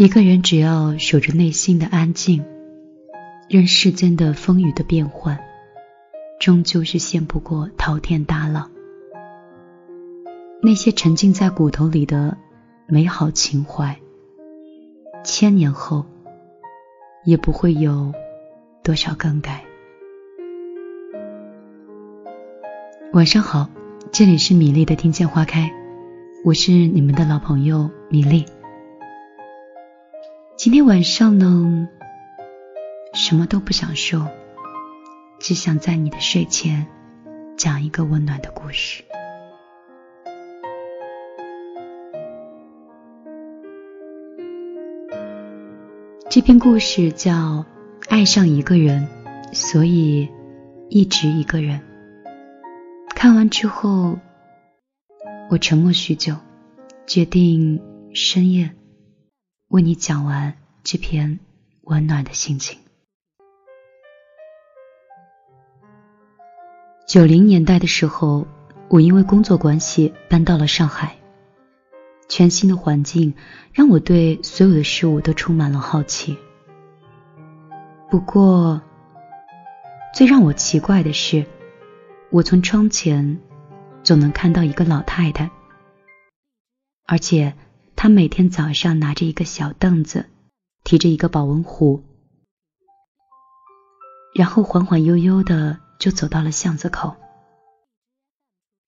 一个人只要守着内心的安静，任世间的风雨的变幻，终究是陷不过滔天大浪。那些沉浸在骨头里的美好情怀，千年后也不会有多少更改。晚上好，这里是米粒的听见花开，我是你们的老朋友米粒。今天晚上呢，什么都不想说，只想在你的睡前讲一个温暖的故事。这篇故事叫《爱上一个人，所以一直一个人》。看完之后，我沉默许久，决定深夜。为你讲完这篇温暖的心情。九零年代的时候，我因为工作关系搬到了上海。全新的环境让我对所有的事物都充满了好奇。不过，最让我奇怪的是，我从窗前总能看到一个老太太，而且。他每天早上拿着一个小凳子，提着一个保温壶，然后缓缓悠悠的就走到了巷子口，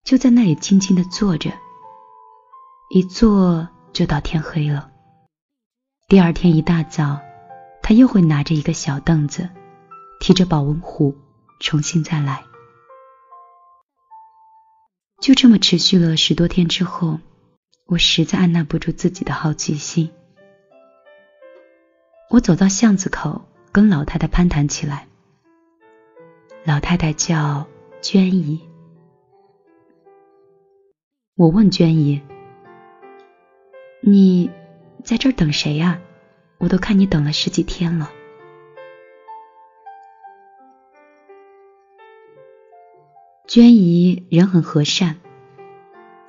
就在那里静静的坐着，一坐就到天黑了。第二天一大早，他又会拿着一个小凳子，提着保温壶，重新再来。就这么持续了十多天之后。我实在按捺不住自己的好奇心，我走到巷子口，跟老太太攀谈起来。老太太叫娟姨，我问娟姨：“你在这儿等谁呀？我都看你等了十几天了。”娟姨人很和善，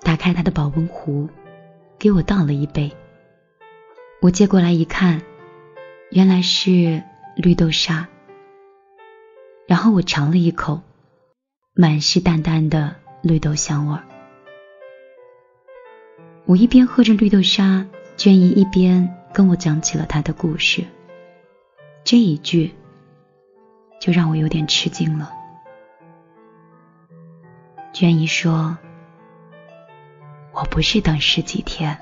打开她的保温壶。给我倒了一杯，我接过来一看，原来是绿豆沙。然后我尝了一口，满是淡淡的绿豆香味儿。我一边喝着绿豆沙，娟姨一边跟我讲起了她的故事。这一句就让我有点吃惊了。娟姨说。我不是等十几天，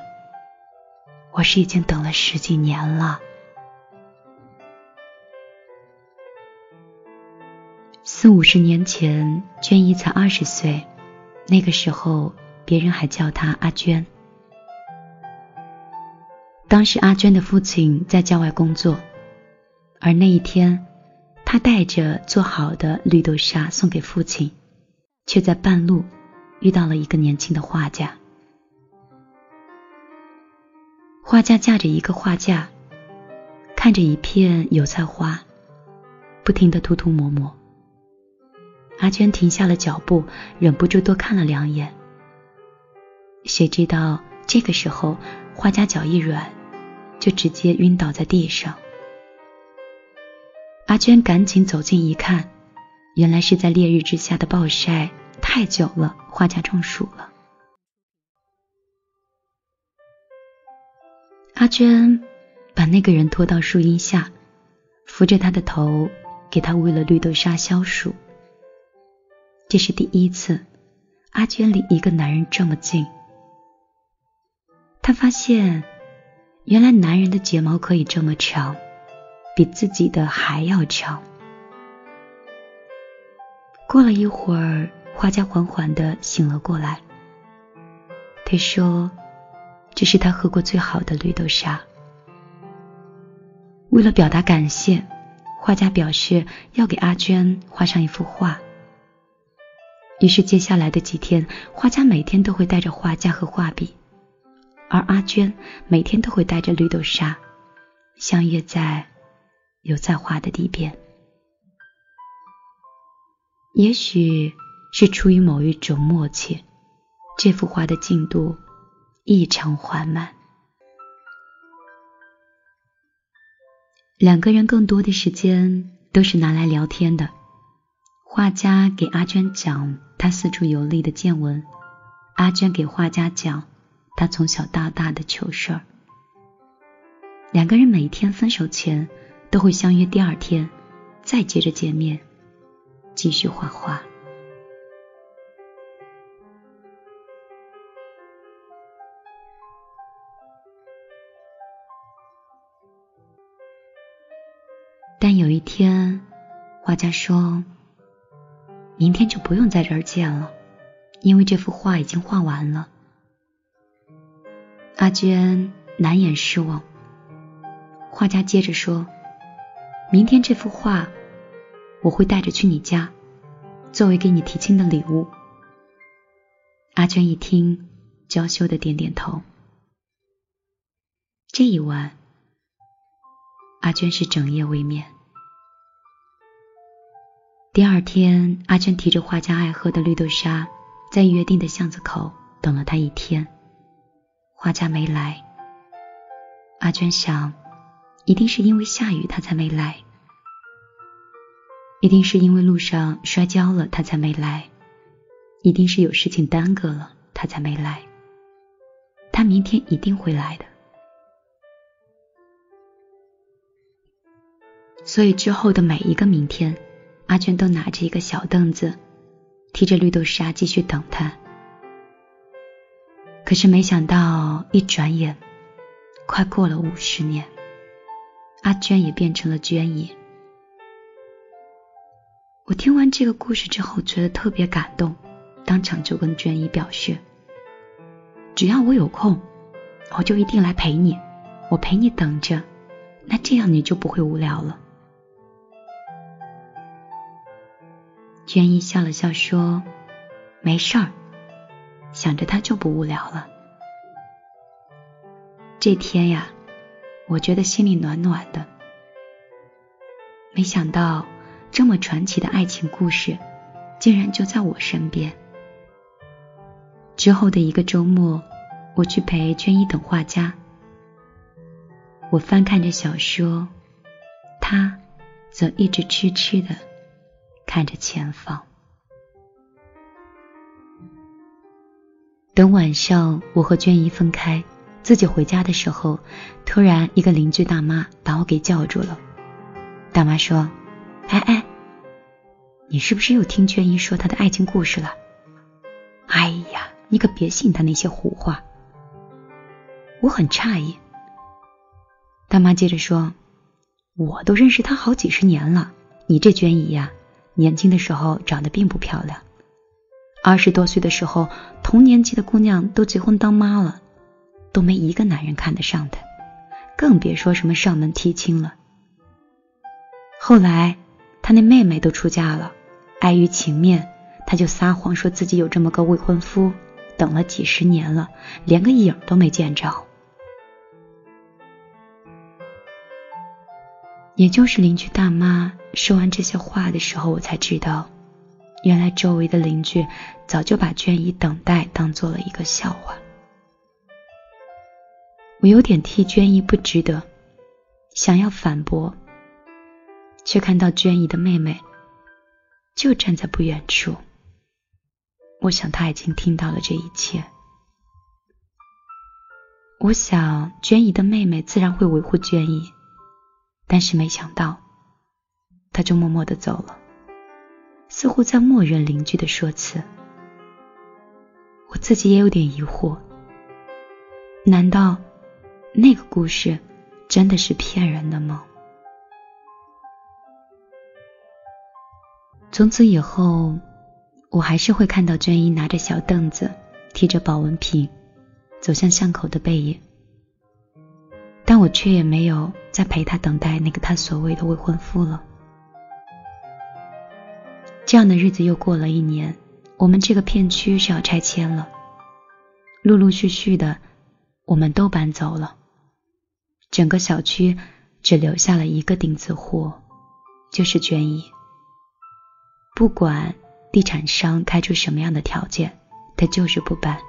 我是已经等了十几年了。四五十年前，娟姨才二十岁，那个时候别人还叫她阿娟。当时阿娟的父亲在郊外工作，而那一天，她带着做好的绿豆沙送给父亲，却在半路遇到了一个年轻的画家。画家架着一个画架，看着一片油菜花，不停的涂涂抹抹。阿娟停下了脚步，忍不住多看了两眼。谁知道这个时候，画家脚一软，就直接晕倒在地上。阿娟赶紧走近一看，原来是在烈日之下的暴晒太久了，画家中暑了。阿娟把那个人拖到树荫下，扶着他的头，给他喂了绿豆沙消暑。这是第一次，阿娟离一个男人这么近。她发现，原来男人的睫毛可以这么长，比自己的还要长。过了一会儿，画家缓缓的醒了过来。他说。这是他喝过最好的绿豆沙。为了表达感谢，画家表示要给阿娟画上一幅画。于是接下来的几天，画家每天都会带着画架和画笔，而阿娟每天都会带着绿豆沙，相约在油菜花的地边。也许是出于某一种默契，这幅画的进度。异常缓慢。两个人更多的时间都是拿来聊天的。画家给阿娟讲他四处游历的见闻，阿娟给画家讲他从小到大的糗事儿。两个人每天分手前都会相约第二天再接着见面，继续画画。天，画家说。明天就不用在这儿见了，因为这幅画已经画完了。阿娟难掩失望。画家接着说：“明天这幅画我会带着去你家，作为给你提亲的礼物。”阿娟一听，娇羞的点点头。这一晚，阿娟是整夜未眠。第二天，阿娟提着画家爱喝的绿豆沙，在约定的巷子口等了他一天。画家没来，阿娟想，一定是因为下雨他才没来，一定是因为路上摔跤了他才没来，一定是有事情耽搁了他才没来。他明天一定会来的。所以之后的每一个明天。阿娟都拿着一个小凳子，提着绿豆沙继续等他。可是没想到，一转眼，快过了五十年，阿娟也变成了娟姨。我听完这个故事之后，觉得特别感动，当场就跟娟姨表示：只要我有空，我就一定来陪你，我陪你等着，那这样你就不会无聊了。娟姨笑了笑说：“没事儿，想着他就不无聊了。”这天呀，我觉得心里暖暖的。没想到这么传奇的爱情故事，竟然就在我身边。之后的一个周末，我去陪娟姨等画家，我翻看着小说，他则一直痴痴的。看着前方。等晚上我和娟姨分开，自己回家的时候，突然一个邻居大妈把我给叫住了。大妈说：“哎哎，你是不是又听娟姨说她的爱情故事了？哎呀，你可别信她那些胡话。”我很诧异。大妈接着说：“我都认识她好几十年了，你这娟姨呀。”年轻的时候长得并不漂亮，二十多岁的时候，同年纪的姑娘都结婚当妈了，都没一个男人看得上她，更别说什么上门提亲了。后来她那妹妹都出嫁了，碍于情面，她就撒谎说自己有这么个未婚夫，等了几十年了，连个影都没见着。也就是邻居大妈说完这些话的时候，我才知道，原来周围的邻居早就把娟姨等待当做了一个笑话。我有点替娟姨不值得，想要反驳，却看到娟姨的妹妹就站在不远处。我想她已经听到了这一切。我想娟姨的妹妹自然会维护娟姨。但是没想到，他就默默的走了，似乎在默认邻居的说辞。我自己也有点疑惑，难道那个故事真的是骗人的吗？从此以后，我还是会看到娟姨拿着小凳子，提着保温瓶，走向巷口的背影。我却也没有再陪他等待那个他所谓的未婚夫了。这样的日子又过了一年，我们这个片区是要拆迁了，陆陆续续的，我们都搬走了，整个小区只留下了一个钉子户，就是娟姨。不管地产商开出什么样的条件，他就是不搬。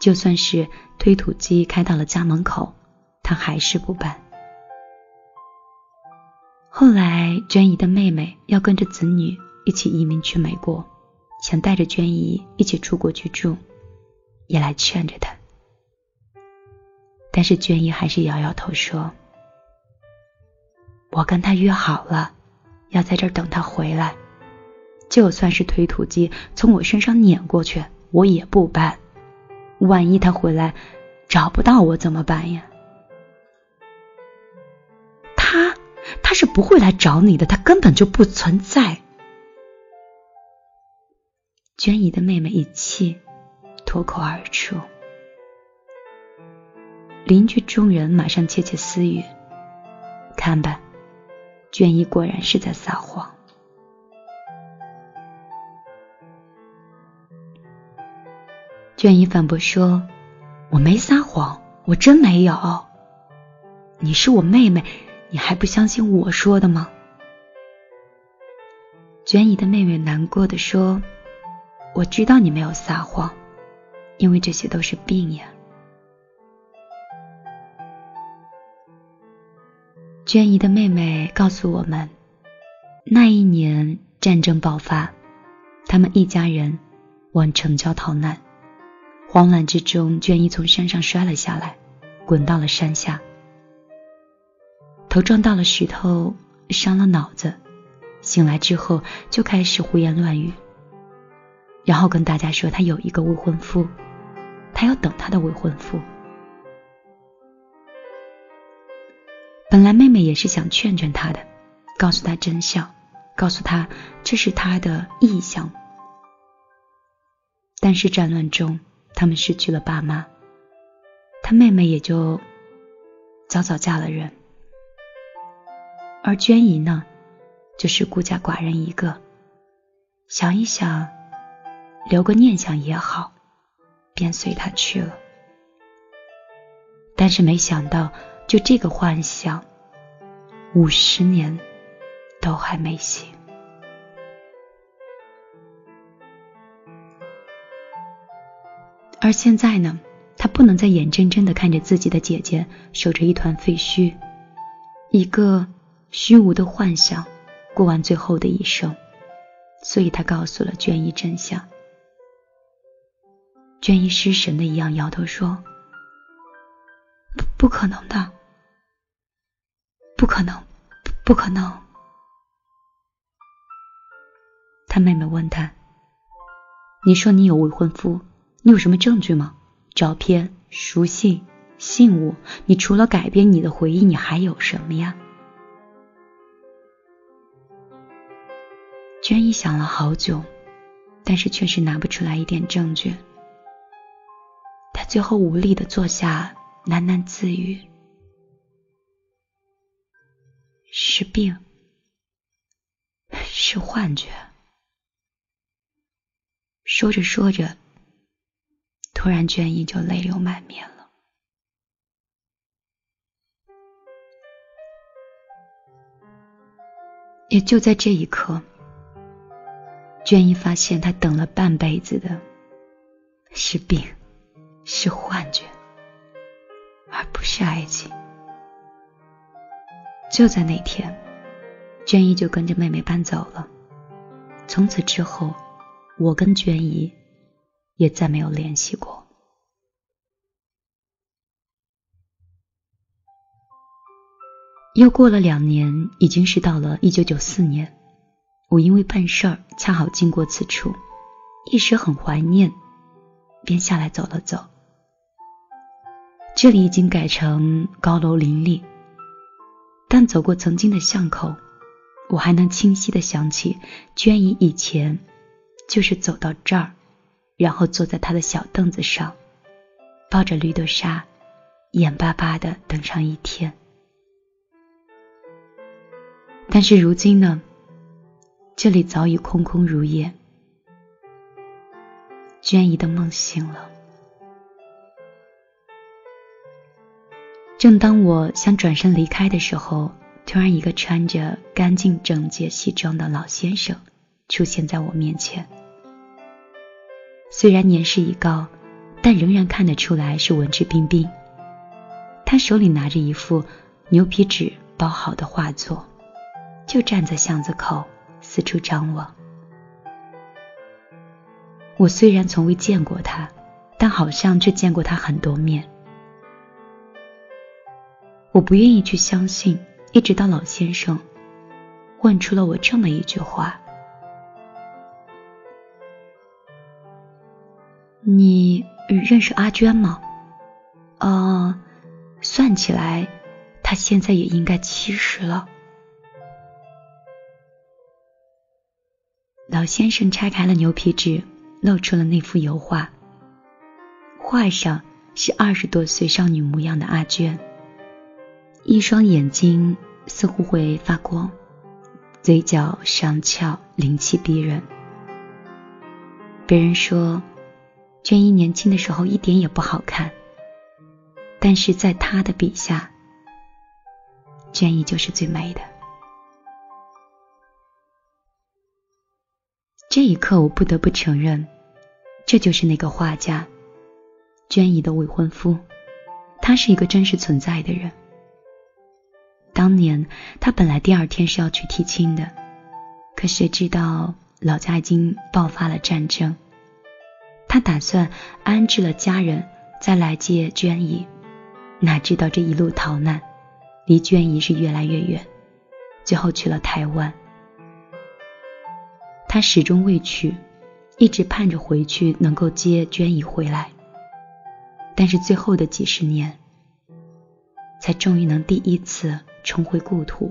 就算是推土机开到了家门口。他还是不搬。后来，娟姨的妹妹要跟着子女一起移民去美国，想带着娟姨一起出国居住，也来劝着她。但是娟姨还是摇摇头说：“我跟他约好了，要在这儿等他回来，就算是推土机从我身上碾过去，我也不搬。万一他回来找不到我怎么办呀？”他是不会来找你的，他根本就不存在。娟姨的妹妹一气脱口而出，邻居众人马上窃窃私语：“看吧，娟姨果然是在撒谎。”娟姨反驳说：“我没撒谎，我真没有。你是我妹妹。”你还不相信我说的吗？娟姨的妹妹难过的说：“我知道你没有撒谎，因为这些都是病呀。”娟姨的妹妹告诉我们，那一年战争爆发，他们一家人往城郊逃难，慌乱之中，娟姨从山上摔了下来，滚到了山下。头撞到了石头，伤了脑子。醒来之后就开始胡言乱语，然后跟大家说他有一个未婚夫，他要等他的未婚夫。本来妹妹也是想劝劝他的，告诉他真相，告诉他这是他的意向。但是战乱中，他们失去了爸妈，他妹妹也就早早嫁了人。而娟姨呢，就是孤家寡人一个，想一想，留个念想也好，便随他去了。但是没想到，就这个幻想，五十年都还没醒。而现在呢，他不能再眼睁睁的看着自己的姐姐守着一团废墟，一个。虚无的幻想，过完最后的一生，所以他告诉了娟姨真相。娟姨失神的一样摇头说：“不，不可能的，不可能，不可能。”他妹妹问他：“你说你有未婚夫，你有什么证据吗？照片、书信、信物，你除了改变你的回忆，你还有什么呀？”娟姨想了好久，但是确实拿不出来一点证据。她最后无力的坐下，喃喃自语：“是病，是幻觉。”说着说着，突然娟姨就泪流满面了。也就在这一刻。娟姨发现，她等了半辈子的是病，是幻觉，而不是爱情。就在那天，娟姨就跟着妹妹搬走了。从此之后，我跟娟姨也再没有联系过。又过了两年，已经是到了一九九四年。我因为办事儿恰好经过此处，一时很怀念，便下来走了走。这里已经改成高楼林立，但走过曾经的巷口，我还能清晰的想起娟姨以前就是走到这儿，然后坐在她的小凳子上，抱着绿豆沙，眼巴巴的等上一天。但是如今呢？这里早已空空如也，娟姨的梦醒了。正当我想转身离开的时候，突然一个穿着干净整洁西装的老先生出现在我面前。虽然年事已高，但仍然看得出来是文质彬彬。他手里拿着一副牛皮纸包好的画作。就站在巷子口四处张望。我虽然从未见过他，但好像却见过他很多面。我不愿意去相信，一直到老先生问出了我这么一句话：“你认识阿娟吗？”啊，算起来，她现在也应该七十了。老先生拆开了牛皮纸，露出了那幅油画。画上是二十多岁少女模样的阿娟。一双眼睛似乎会发光，嘴角上翘，灵气逼人。别人说，娟姨年轻的时候一点也不好看，但是在他的笔下，娟姨就是最美的。这一刻，我不得不承认，这就是那个画家，娟姨的未婚夫，他是一个真实存在的人。当年他本来第二天是要去提亲的，可谁知道老家已经爆发了战争。他打算安置了家人再来接娟姨，哪知道这一路逃难，离娟姨是越来越远，最后去了台湾。他始终未去，一直盼着回去能够接娟姨回来，但是最后的几十年，才终于能第一次。重回故土，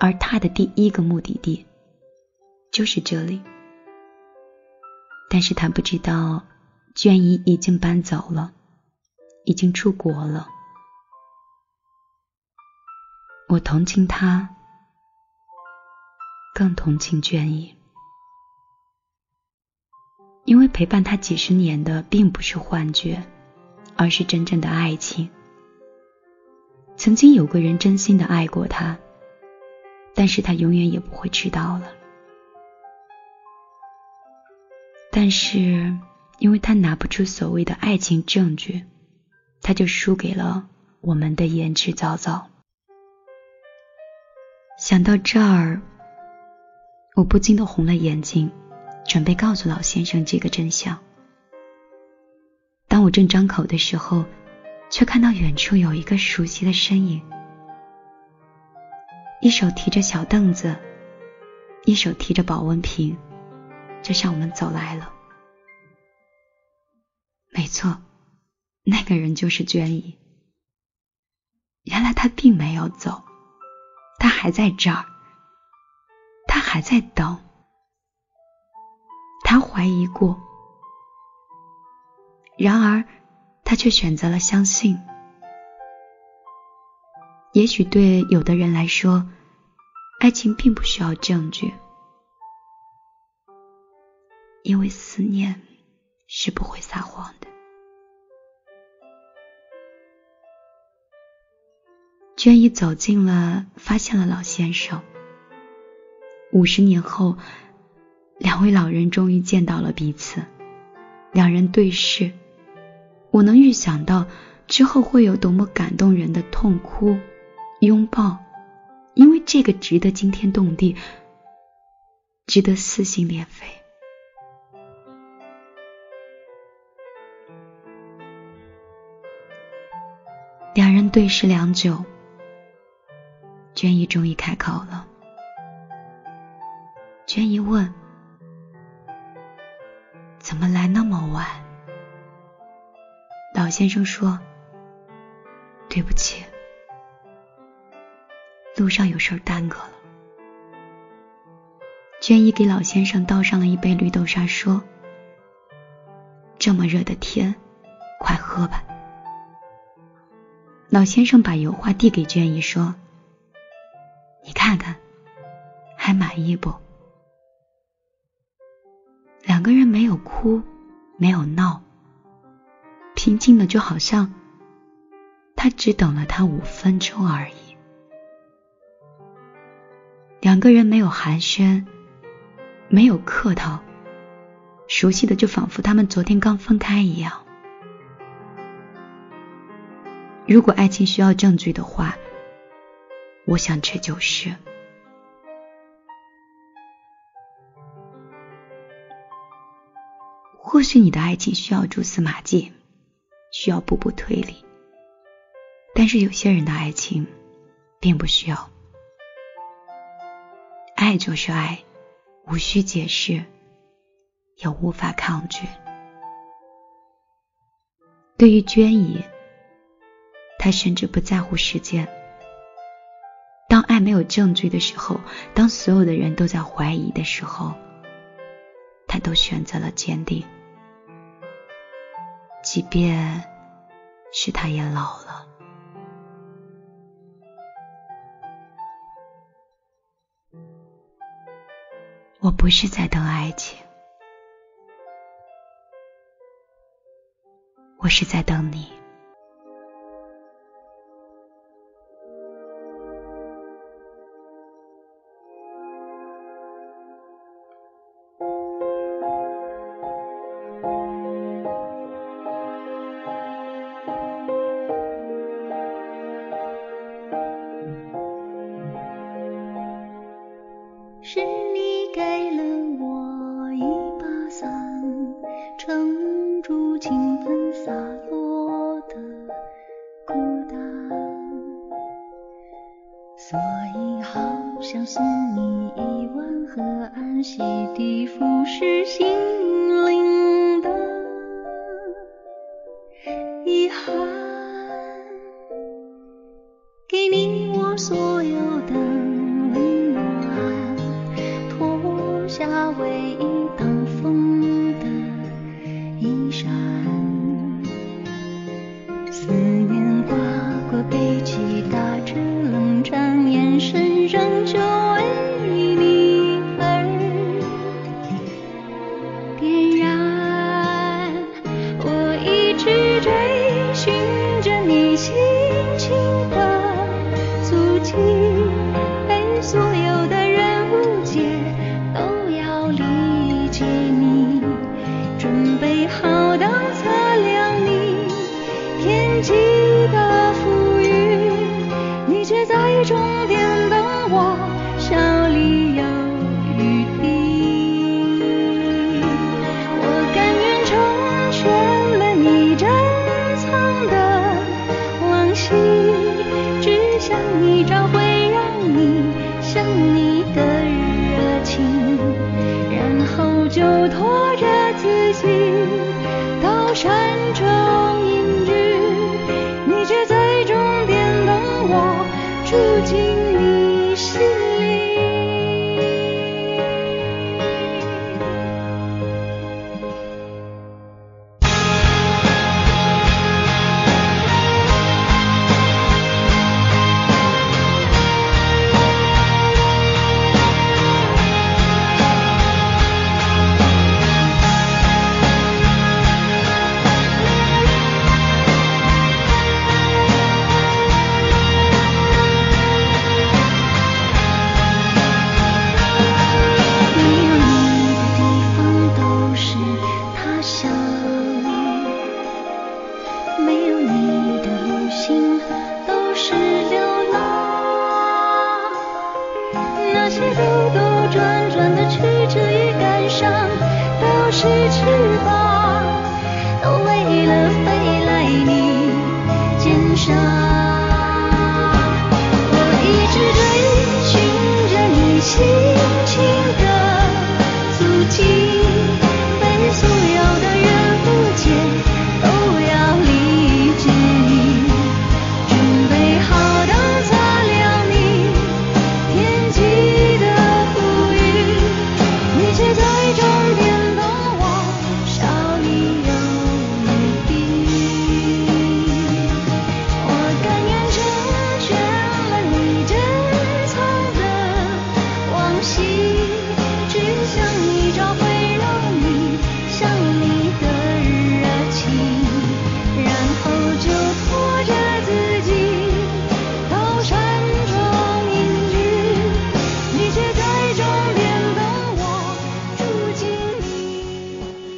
而他的第一个目的地就是这里。但是他不知道，娟姨已经搬走了，已经出国了。我同情他，更同情娟姨，因为陪伴他几十年的并不是幻觉，而是真正的爱情。曾经有个人真心的爱过他，但是他永远也不会知道了。但是，因为他拿不出所谓的爱情证据，他就输给了我们的言之凿凿。想到这儿，我不禁的红了眼睛，准备告诉老先生这个真相。当我正张口的时候，却看到远处有一个熟悉的身影，一手提着小凳子，一手提着保温瓶，就向我们走来了。没错，那个人就是娟姨。原来他并没有走，他还在这儿，他还在等。他怀疑过，然而。他却选择了相信。也许对有的人来说，爱情并不需要证据，因为思念是不会撒谎的。娟姨走进了，发现了老先生。五十年后，两位老人终于见到了彼此，两人对视。我能预想到之后会有多么感动人的痛哭、拥抱，因为这个值得惊天动地，值得撕心裂肺。两人对视良久，娟姨终于开口了。娟姨问：“怎么来那么晚？”老先生说：“对不起，路上有事耽搁了。”娟姨给老先生倒上了一杯绿豆沙，说：“这么热的天，快喝吧。”老先生把油画递给娟姨，说：“你看看，还满意不？”两个人没有哭，没有闹。平静的，就好像他只等了他五分钟而已。两个人没有寒暄，没有客套，熟悉的就仿佛他们昨天刚分开一样。如果爱情需要证据的话，我想这就是或许你的爱情需要蛛丝马迹，需要步步推理，但是有些人的爱情并不需要。爱就是爱，无需解释，也无法抗拒。对于娟姨，她甚至不在乎时间。当爱没有证据的时候，当所有的人都在怀疑的时候，她都选择了坚定。即便是他也老了，我不是在等爱情，我是在等你。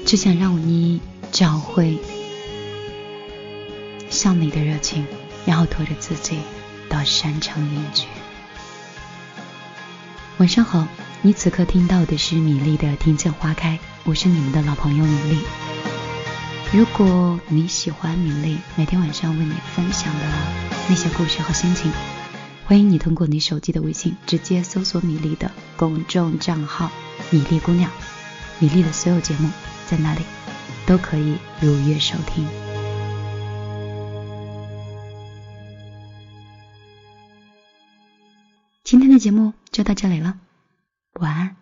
只想让你找回向你的热情，然后拖着自己到山城隐居。晚上好，你此刻听到的是米粒的听见花开，我是你们的老朋友米粒。如果你喜欢米粒每天晚上为你分享的那些故事和心情，欢迎你通过你手机的微信直接搜索米粒的公众账号米粒姑娘，米粒的所有节目。在哪里都可以如约收听。今天的节目就到这里了，晚安，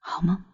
好吗？